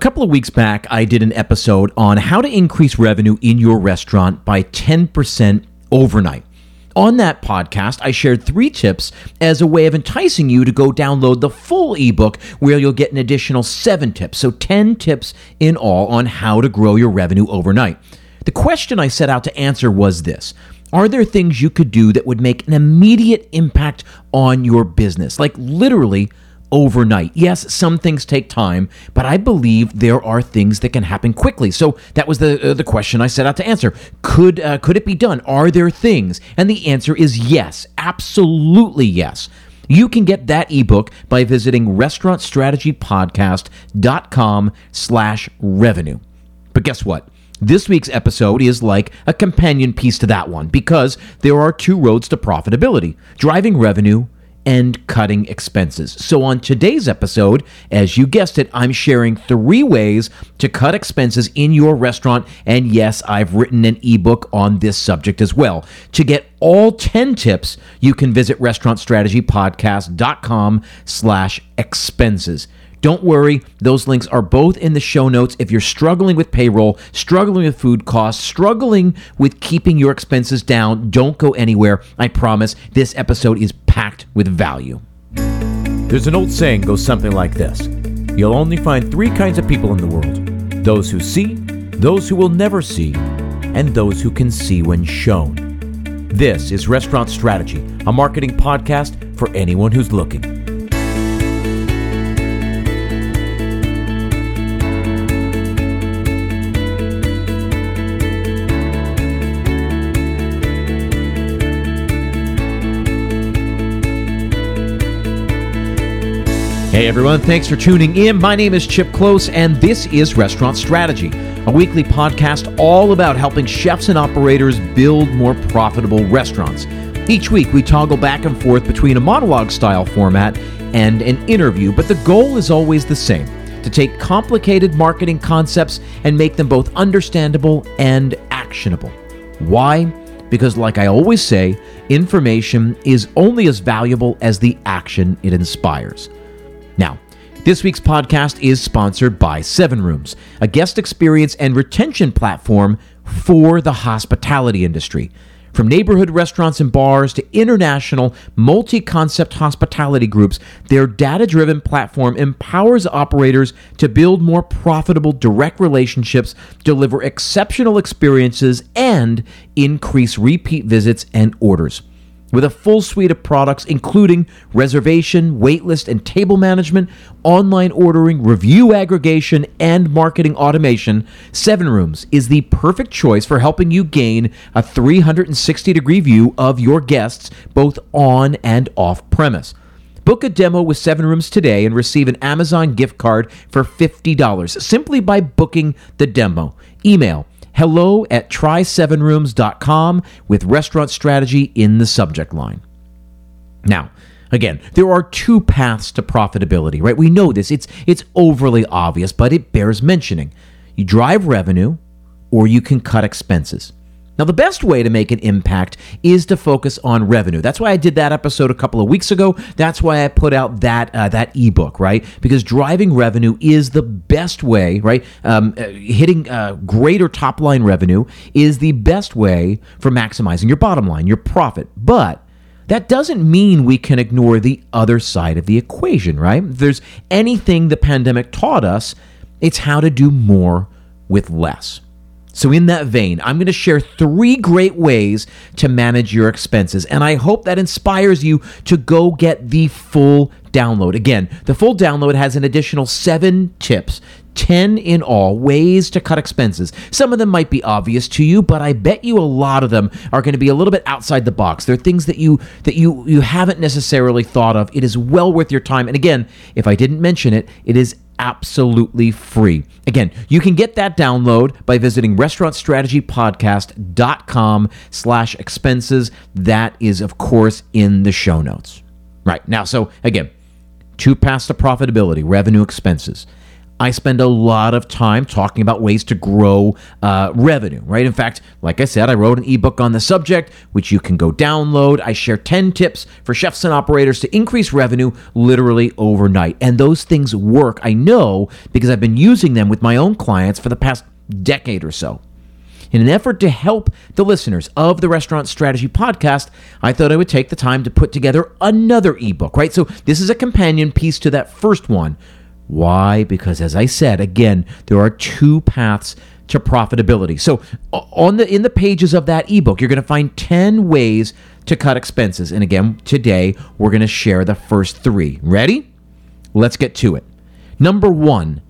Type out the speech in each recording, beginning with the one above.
couple of weeks back, I did an episode on how to increase revenue in your restaurant by 10% overnight. On that podcast, I shared three tips as a way of enticing you to go download the full ebook where you'll get an additional seven tips. So, 10 tips in all on how to grow your revenue overnight. The question I set out to answer was this Are there things you could do that would make an immediate impact on your business? Like literally, overnight. Yes, some things take time, but I believe there are things that can happen quickly. So that was the uh, the question I set out to answer. Could uh, could it be done? Are there things? And the answer is yes, absolutely yes. You can get that ebook by visiting restaurantstrategypodcast.com slash revenue. But guess what? This week's episode is like a companion piece to that one because there are two roads to profitability driving revenue and cutting expenses. So, on today's episode, as you guessed it, I'm sharing three ways to cut expenses in your restaurant. And yes, I've written an ebook on this subject as well. To get all 10 tips, you can visit restaurantstrategypodcast.com slash expenses. Don't worry, those links are both in the show notes. If you're struggling with payroll, struggling with food costs, struggling with keeping your expenses down, don't go anywhere. I promise this episode is packed with value. There's an old saying goes something like this You'll only find three kinds of people in the world those who see, those who will never see, and those who can see when shown. This is Restaurant Strategy, a marketing podcast for anyone who's looking. Hey everyone, thanks for tuning in. My name is Kip Kolb, and this is Restaurant Strategy, a weekly podcast all about helping chefs and operators build more profitable restaurants. Each week, we toggle back and forth between a monologue style format and an interview, but the goal is always the same to take complicated marketing concepts and make them both understandable and actionable. Why? Because, like I always say, information is only as valuable as the action it inspires. Now, this week's podcast is sponsored by Seven Rooms, a guest experience and retention platform for the hospitality industry. From neighborhood restaurants and bars to international multi concept hospitality groups, their data driven platform empowers operators to build more profitable direct relationships, deliver exceptional experiences, and increase repeat visits and orders. With a full suite of products, including reservation, waitlist, and table management, online ordering, review aggregation, and marketing automation, Seven Rooms is the perfect choice for helping you gain a 360 degree view of your guests, both on and off premise. Book a demo with Seven Rooms today and receive an Amazon gift card for $50 simply by booking the demo. Email hello at try7rooms.com with restaurant strategy in the subject line. Now, again, there are two paths to profitability, right? We know this. It's it's overly obvious, but it bears mentioning. You drive revenue or you can cut expenses. Now, the best way to make an impact is to focus on revenue. That's why I did that episode a couple of weeks ago. That's why I put out that uh, that ebook, right? Because driving revenue is the best way, right? Um, uh, hitting uh, greater top line revenue is the best way for maximizing your bottom line, your profit. But that doesn't mean we can ignore the other side of the equation, right? If there's anything the pandemic taught us, it's how to do more with less. So, in that vein, I'm going to share three great ways to manage your expenses, and I hope that inspires you to go get the full download. Again, the full download has an additional seven tips 10 in all ways to cut expenses. Some of them might be obvious to you, but I bet you a lot of them are going to be a little bit outside the box. They're things that you that you you haven't necessarily thought of. It is well worth your time. And again, if I didn't mention it, it is absolutely free. Again, you can get that download by visiting restaurantstrategypodcast.com slash expenses. That is, of course, in the show notes. Right. Now, so again, two paths to profitability, revenue expenses. I spend a lot of time talking about ways to grow uh, revenue, right? In fact, like I said, I wrote an ebook on the subject, which you can go download. I share 10 tips for chefs and operators to increase revenue literally overnight. And those things work. I know because I've been using them with my own clients for the past decade or so. In an effort to help the listeners of the Restaurant Strategy Podcast, I thought I would take the time to put together another ebook, right? So this is a companion piece to that first one. Why? Because as I said, again, there are two paths to profitability. So on the in the pages of that ebook, you're going to find 10 ways to cut expenses. And again, today we're going to share the first 3. Ready? Let's get to it. Number 1,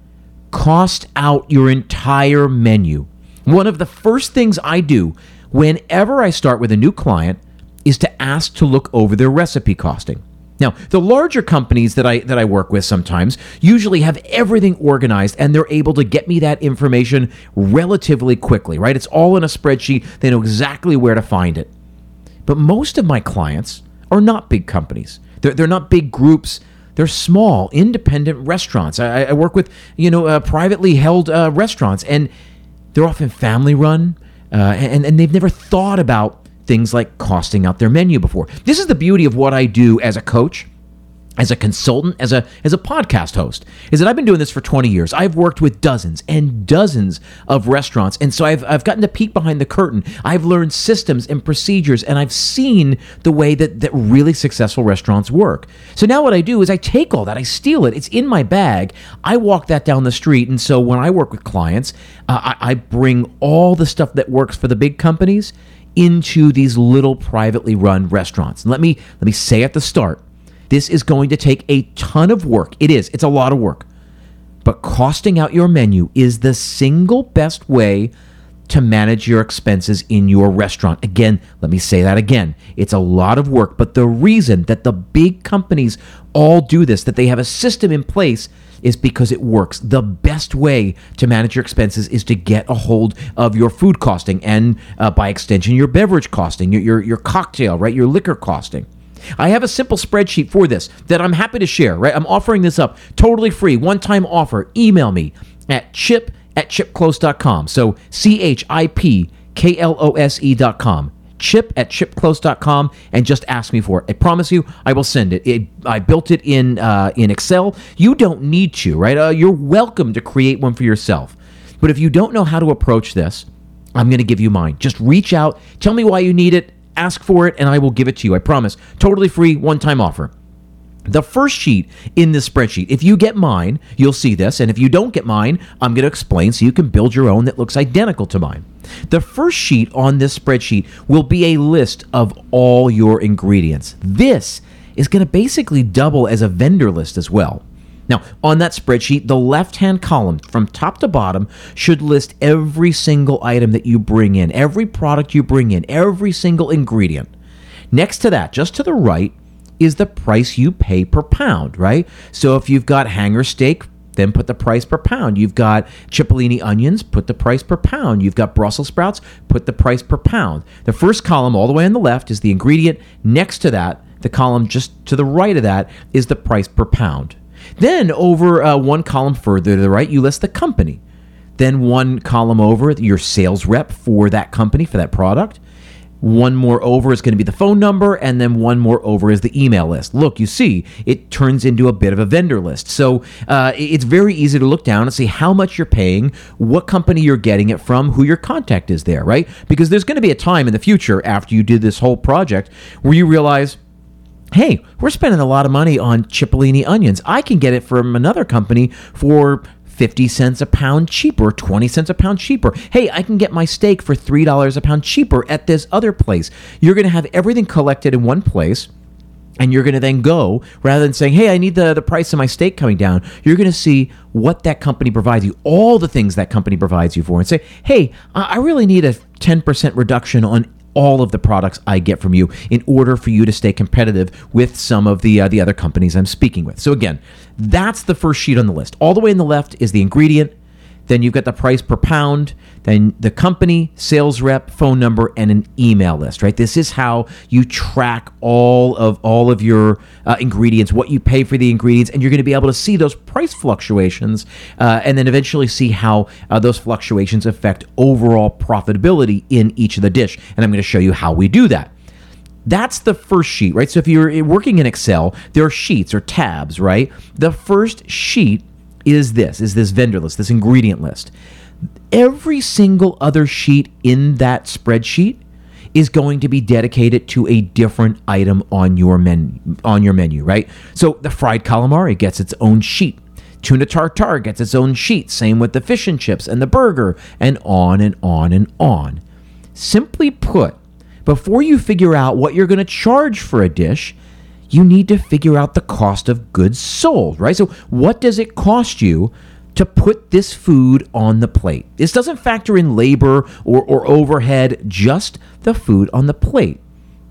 cost out your entire menu. One of the first things I do whenever I start with a new client is to ask to look over their recipe costing. Now, the larger companies that I that I work with sometimes usually have everything organized and they're able to get me that information relatively quickly, right? It's all in a spreadsheet. They know exactly where to find it. But most of my clients are not big companies. They're, they're not big groups. They're small, independent restaurants. I, I work with, you know, uh, privately held uh, restaurants, and they're often family run, uh, and, and they've never thought about things like costing out their menu before. This is the beauty of what I do as a coach as a consultant, as a as a podcast host, is that I've been doing this for 20 years. I've worked with dozens and dozens of restaurants, and so I've I've gotten to peek behind the curtain. I've learned systems and procedures, and I've seen the way that that really successful restaurants work. So now what I do is I take all that, I steal it. It's in my bag. I walk that down the street, and so when I work with clients, uh, I, I bring all the stuff that works for the big companies into these little privately run restaurants. And let me let me say at the start this is going to take a ton of work. It is, it's a lot of work. But costing out your menu is the single best way to manage your expenses in your restaurant. Again, let me say that again. It's a lot of work, but the reason that the big companies all do this, that they have a system in place, is because it works. The best way to manage your expenses is to get a hold of your food costing and, uh, by extension, your beverage costing, your, your, your cocktail, right? Your liquor costing. I have a simple spreadsheet for this that I'm happy to share, right? I'm offering this up totally free, one time offer. Email me at kip at kipkolb.com. So C H I P K L O S E.com. Kip at kipkolb.com and just ask me for it. I promise you, I will send it. it I built it in uh, in Excel. You don't need to, right? Uh, you're welcome to create one for yourself. But if you don't know how to approach this, I'm going to give you mine. Just reach out, tell me why you need it, ask for it, and I will give it to you. I promise. Totally free, one time offer. The first sheet in this spreadsheet, if you get mine, you'll see this. And if you don't get mine, I'm going to explain so you can build your own that looks identical to mine. The first sheet on this spreadsheet will be a list of all your ingredients. This is going to basically double as a vendor list as well. Now, on that spreadsheet, the left hand column from top to bottom should list every single item that you bring in, every product you bring in, every single ingredient. Next to that, just to the right, is the price you pay per pound, right? So if you've got hanger steak, then put the price per pound. You've got cipollini onions, put the price per pound. You've got Brussels sprouts, put the price per pound. The first column, all the way on the left, is the ingredient. Next to that, the column just to the right of that, is the price per pound. Then over uh, one column further to the right, you list the company. Then one column over, your sales rep for that company, for that product. One more over is going to be the phone number, and then one more over is the email list. Look, you see, it turns into a bit of a vendor list. So uh, it's very easy to look down and see how much you're paying, what company you're getting it from, who your contact is there, right? Because there's going to be a time in the future after you did this whole project where you realize, hey, we're spending a lot of money on Cipollini onions. I can get it from another company for 50 cents a pound cheaper, 20 cents a pound cheaper. Hey, I can get my steak for $3 a pound cheaper at this other place. You're going to have everything collected in one place. And you're going to then go, rather than saying, hey, I need the, the price of my steak coming down, you're going to see what that company provides you, all the things that company provides you for, and say, hey, I really need a 10% reduction on all of the products I get from you in order for you to stay competitive with some of the uh, the other companies I'm speaking with. So again, that's the first sheet on the list. All the way in the left is the ingredient. Then you've got the price per pound, then the company, sales rep, phone number, and an email list, right? This is how you track all of all of your uh, ingredients, what you pay for the ingredients, and you're going to be able to see those price fluctuations, uh, and then eventually see how uh, those fluctuations affect overall profitability in each of the dish. And I'm going to show you how we do that. That's the first sheet, right? So if you're working in Excel, there are sheets or tabs, right? The first sheet is this, is this vendor list, this ingredient list. Every single other sheet in that spreadsheet is going to be dedicated to a different item on your menu on your menu, right? So the fried calamari gets its own sheet. Tuna tartare gets its own sheet. Same with the fish and chips and the burger, and on and on and on. Simply put, before you figure out what you're going to charge for a dish, you need to figure out the cost of goods sold, right? So, what does it cost you to put this food on the plate? This doesn't factor in labor or, or overhead, just the food on the plate.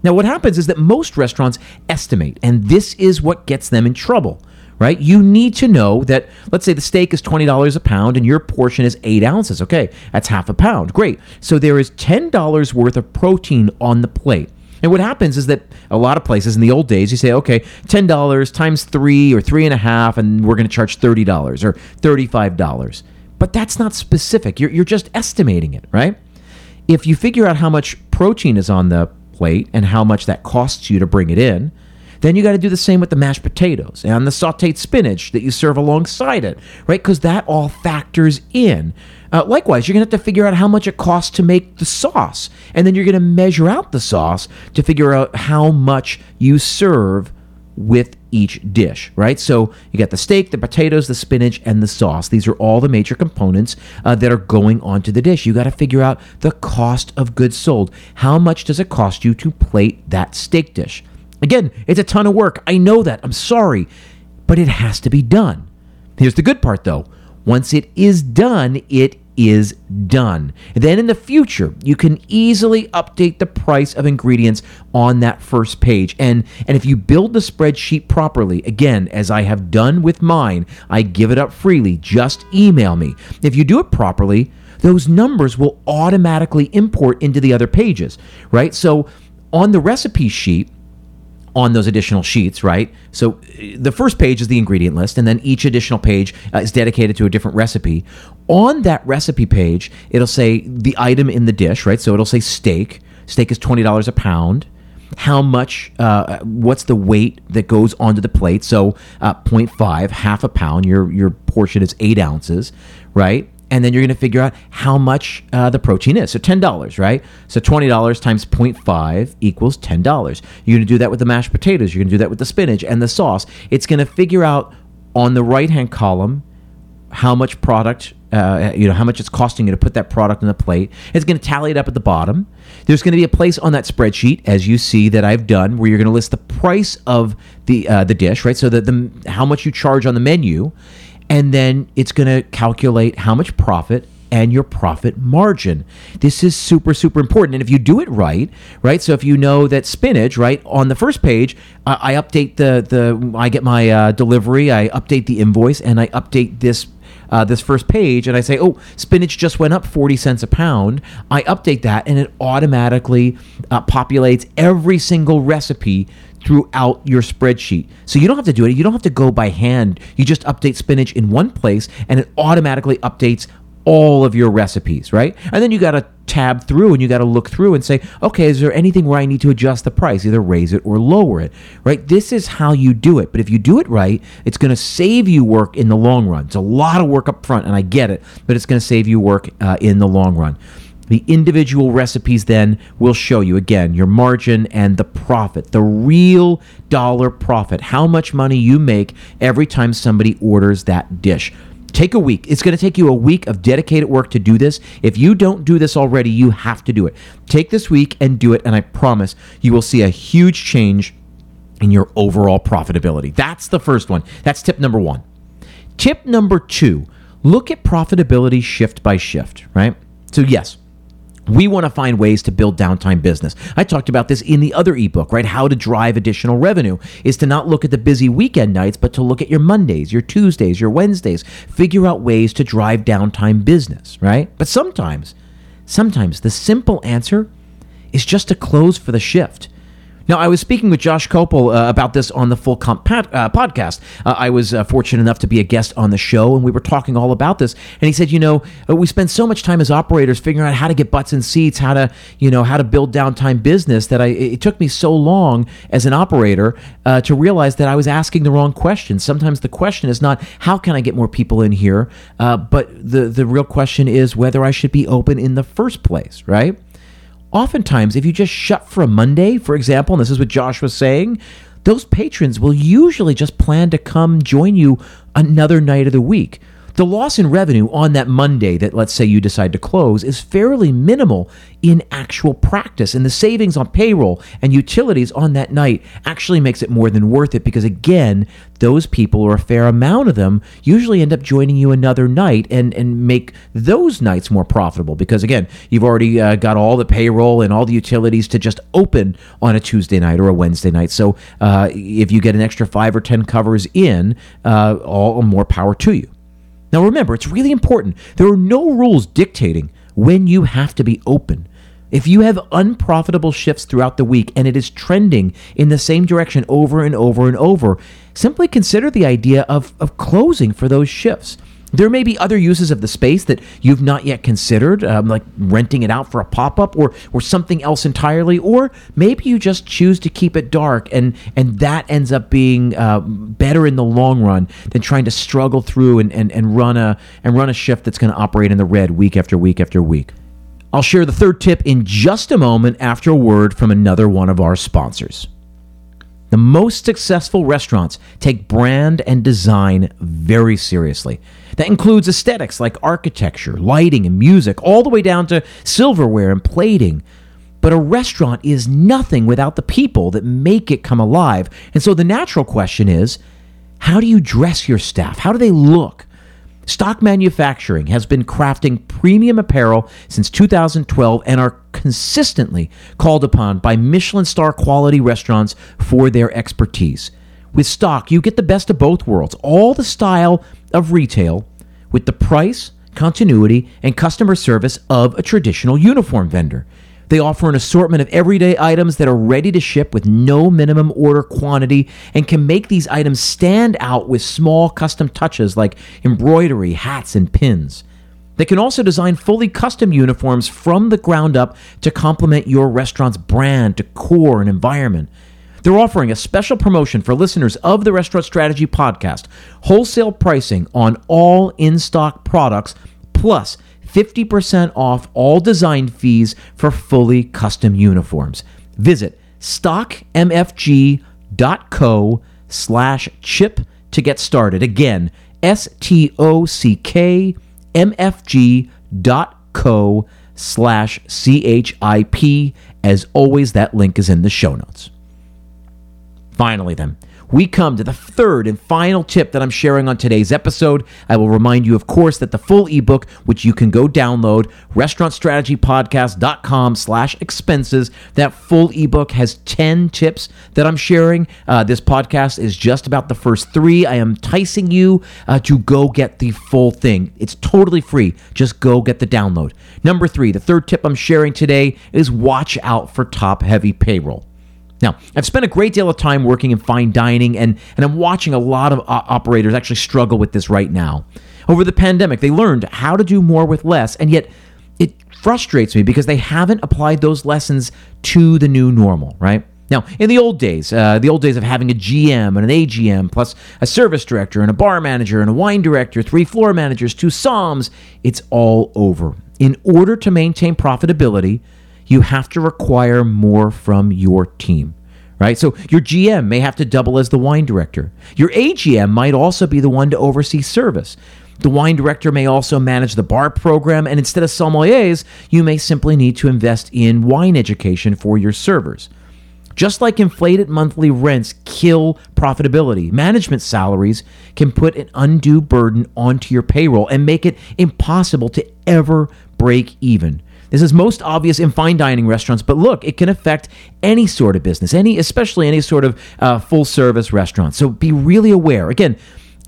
Now, what happens is that most restaurants estimate, and this is what gets them in trouble right? You need to know that, let's say the steak is $20 a pound and your portion is eight ounces. Okay, that's half a pound. Great. So there is $10 worth of protein on the plate. And what happens is that a lot of places in the old days, you say, okay, $10 times three or three and a half, and we're going to charge $30 or $35. But that's not specific. You're, you're just estimating it, right? If you figure out how much protein is on the plate and how much that costs you to bring it in, then you got to do the same with the mashed potatoes and the sauteed spinach that you serve alongside it, right? Because that all factors in. Uh, likewise, you're going to have to figure out how much it costs to make the sauce. And then you're going to measure out the sauce to figure out how much you serve with each dish, right? So you got the steak, the potatoes, the spinach, and the sauce. These are all the major components uh, that are going onto the dish. You got to figure out the cost of goods sold. How much does it cost you to plate that steak dish? Again, it's a ton of work. I know that. I'm sorry. But it has to be done. Here's the good part though. Once it is done, it is done. Then in the future, you can easily update the price of ingredients on that first page. And and if you build the spreadsheet properly, again, as I have done with mine, I give it up freely. Just email me. If you do it properly, those numbers will automatically import into the other pages, right? So on the recipe sheet, on those additional sheets, right? So uh, the first page is the ingredient list, and then each additional page uh, is dedicated to a different recipe. On that recipe page, it'll say the item in the dish, right? So it'll say steak. Steak is $20 a pound. How much, uh, what's the weight that goes onto the plate? So uh, 0.5, half a pound. Your, your portion is eight ounces, right? And then you're going to figure out how much uh, the protein is. So $10, right? So $20 times 0.5 equals $10. You're going to do that with the mashed potatoes. You're going to do that with the spinach and the sauce. It's going to figure out on the right hand column how much product, uh, you know, how much it's costing you to put that product on the plate. It's going to tally it up at the bottom. There's going to be a place on that spreadsheet, as you see that I've done, where you're going to list the price of the uh, the dish, right? So that the how much you charge on the menu, and then it's going to calculate how much profit and your profit margin. This is super, super important. And if you do it right, right? So if you know that spinach, right, on the first page, uh, I update the the I get my uh, delivery, I update the invoice, and I update this. Uh, this first page, and I say, "Oh, spinach just went up forty cents a pound." I update that, and it automatically uh, populates every single recipe throughout your spreadsheet. So you don't have to do it. You don't have to go by hand. You just update spinach in one place and it automatically updates all of your recipes, right? And then you got to tab through and you got to look through and say, okay, is there anything where I need to adjust the price, either raise it or lower it, right? This is how you do it. But if you do it right, it's going to save you work in the long run. It's a lot of work up front, and I get it, but it's going to save you work uh, in the long run. The individual recipes then will show you again your margin and the profit, the real dollar profit, how much money you make every time somebody orders that dish. Take a week. It's going to take you a week of dedicated work to do this. If you don't do this already, you have to do it. Take this week and do it, and I promise you will see a huge change in your overall profitability. That's the first one. That's tip number one. Tip number two look at profitability shift by shift, right? So, yes, We want to find ways to build downtime business. I talked about this in the other ebook, right? How to drive additional revenue is to not look at the busy weekend nights, but to look at your Mondays, your Tuesdays, your Wednesdays. Figure out ways to drive downtime business, right? But sometimes, sometimes the simple answer is just to close for the shift. Now, I was speaking with Josh Kopel uh, about this on the Full Comp pat, uh, podcast. Uh, I was uh, fortunate enough to be a guest on the show, and we were talking all about this. And he said, you know, uh, we spend so much time as operators figuring out how to get butts in seats, how to, you know, how to build downtime business that I it took me so long as an operator uh, to realize that I was asking the wrong question. Sometimes the question is not how can I get more people in here, but the the real question is whether I should be open in the first place, right? Oftentimes, if you just shut for a Monday, for example, and this is what Josh was saying, those patrons will usually just plan to come join you another night of the week. The loss in revenue on that Monday that, let's say, you decide to close is fairly minimal in actual practice. And the savings on payroll and utilities on that night actually makes it more than worth it because, again, those people, or a fair amount of them, usually end up joining you another night and, and make those nights more profitable because, again, you've already uh, got all the payroll and all the utilities to just open on a Tuesday night or a Wednesday night. So uh, if you get an extra five or 10 covers in, uh, all more power to you. Now remember, it's really important. There are no rules dictating when you have to be open. If you have unprofitable shifts throughout the week and it is trending in the same direction over and over and over, simply consider the idea of, of closing for those shifts. There may be other uses of the space that you've not yet considered, um, like renting it out for a pop up or or something else entirely, or maybe you just choose to keep it dark, and and that ends up being uh, better in the long run than trying to struggle through and, and, and run a and run a shift that's going to operate in the red week after week after week. I'll share the third tip in just a moment after a word from another one of our sponsors. The most successful restaurants take brand and design very seriously. That includes aesthetics like architecture, lighting, and music, all the way down to silverware and plating. But a restaurant is nothing without the people that make it come alive. And so the natural question is how do you dress your staff? How do they look? Stock Manufacturing has been crafting premium apparel since 2012 and are consistently called upon by Michelin star quality restaurants for their expertise. With Stock, you get the best of both worlds all the style of retail with the price, continuity, and customer service of a traditional uniform vendor. They offer an assortment of everyday items that are ready to ship with no minimum order quantity and can make these items stand out with small custom touches like embroidery, hats, and pins. They can also design fully custom uniforms from the ground up to complement your restaurant's brand, decor, and environment. They're offering a special promotion for listeners of the Restaurant Strategy podcast wholesale pricing on all in stock products, plus 50% off all design fees for fully custom uniforms. Visit stockmfg.co slash kip to get started. Again, S-T-O-C-K dot co slash C-H-I-P. As always, that link is in the show notes. Finally, then, we come to the third and final tip that I'm sharing on today's episode. I will remind you, of course, that the full ebook, which you can go download, restaurantstrategypodcast.com slash expenses, that full ebook has 10 tips that I'm sharing. Uh, this podcast is just about the first three. I am enticing you uh, to go get the full thing. It's totally free. Just go get the download. Number three, the third tip I'm sharing today is watch out for top heavy payroll. Now, I've spent a great deal of time working in fine dining, and, and I'm watching a lot of operators actually struggle with this right now. Over the pandemic, they learned how to do more with less, and yet it frustrates me because they haven't applied those lessons to the new normal, right? Now, in the old days, uh, the old days of having a GM and an AGM, plus a service director and a bar manager and a wine director, three floor managers, two SOMs, it's all over. In order to maintain profitability, you have to require more from your team right? So your GM may have to double as the wine director. Your AGM might also be the one to oversee service. The wine director may also manage the bar program, and instead of sommeliers, you may simply need to invest in wine education for your servers. Just like inflated monthly rents kill profitability, management salaries can put an undue burden onto your payroll and make it impossible to ever break even. This is most obvious in fine dining restaurants, but look, it can affect any sort of business, any especially any sort of uh, full service restaurant. So be really aware. Again,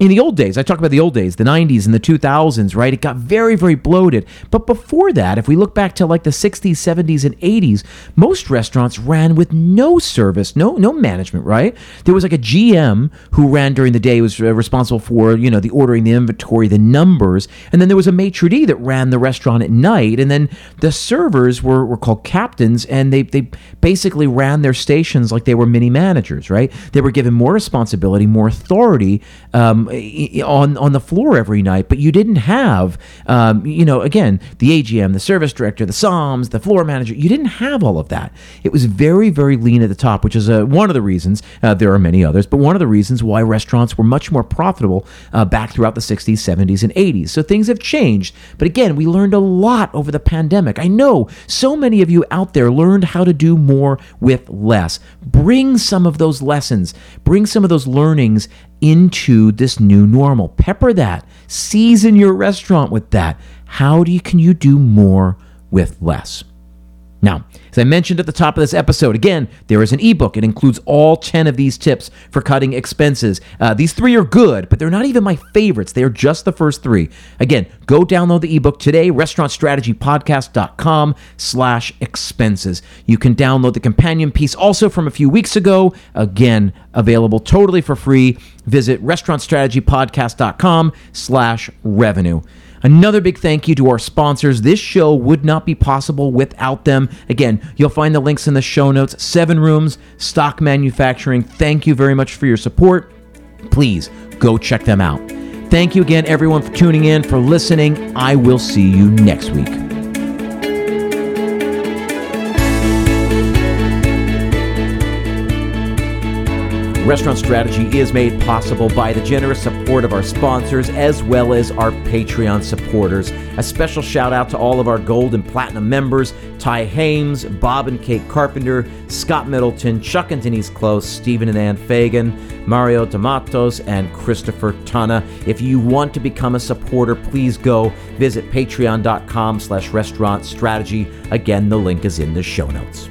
in the old days, I talk about the old days, the 90s and the 2000s, right? It got very, very bloated. But before that, if we look back to like the 60s, 70s, and 80s, most restaurants ran with no service, no no management, right? There was like a GM who ran during the day, was uh, responsible for, you know, the ordering, the inventory, the numbers. And then there was a maitre d' that ran the restaurant at night. And then the servers were, were called captains, and they, they basically ran their stations like they were mini managers, right? They were given more responsibility, more authority. Um, on on the floor every night, but you didn't have, um, you know, again, the AGM, the service director, the SOMs, the floor manager. You didn't have all of that. It was very very lean at the top, which is uh, one of the reasons. Uh, there are many others, but one of the reasons why restaurants were much more profitable uh, back throughout the 60s, 70s, and 80s. So things have changed, but again, we learned a lot over the pandemic. I know so many of you out there learned how to do more with less. Bring some of those lessons, bring some of those learnings into this new normal. Pepper that. Season your restaurant with that. How do you, can you do more with less? Now, as I mentioned at the top of this episode, again, there is an ebook. It includes all 10 of these tips for cutting expenses. Uh, these three are good, but they're not even my favorites. They are just the first three. Again, go download the ebook today, restaurantstrategypodcast.com slash expenses. You can download the companion piece also from a few weeks ago. Again, available totally for free. Visit restaurantstrategypodcast.com slash revenue. Another big thank you to our sponsors. This show would not be possible without them. Again, you'll find the links in the show notes. Seven Rooms, Stock Manufacturing. Thank you very much for your support. Please go check them out. Thank you again, everyone, for tuning in, for listening. I will see you next week. Restaurant Strategy is made possible by the generous support of our sponsors as well as our Patreon supporters. A special shout out to all of our gold and platinum members Ty Hames, Bob and Kate Carpenter, Scott Middleton, Chuck and Denise Kolb, Stephen and Ann Fagan, Mario Tomatos, and Christopher Tana. If you want to become a supporter, please go visit patreon.com slash restaurant strategy. Again, the link is in the show notes.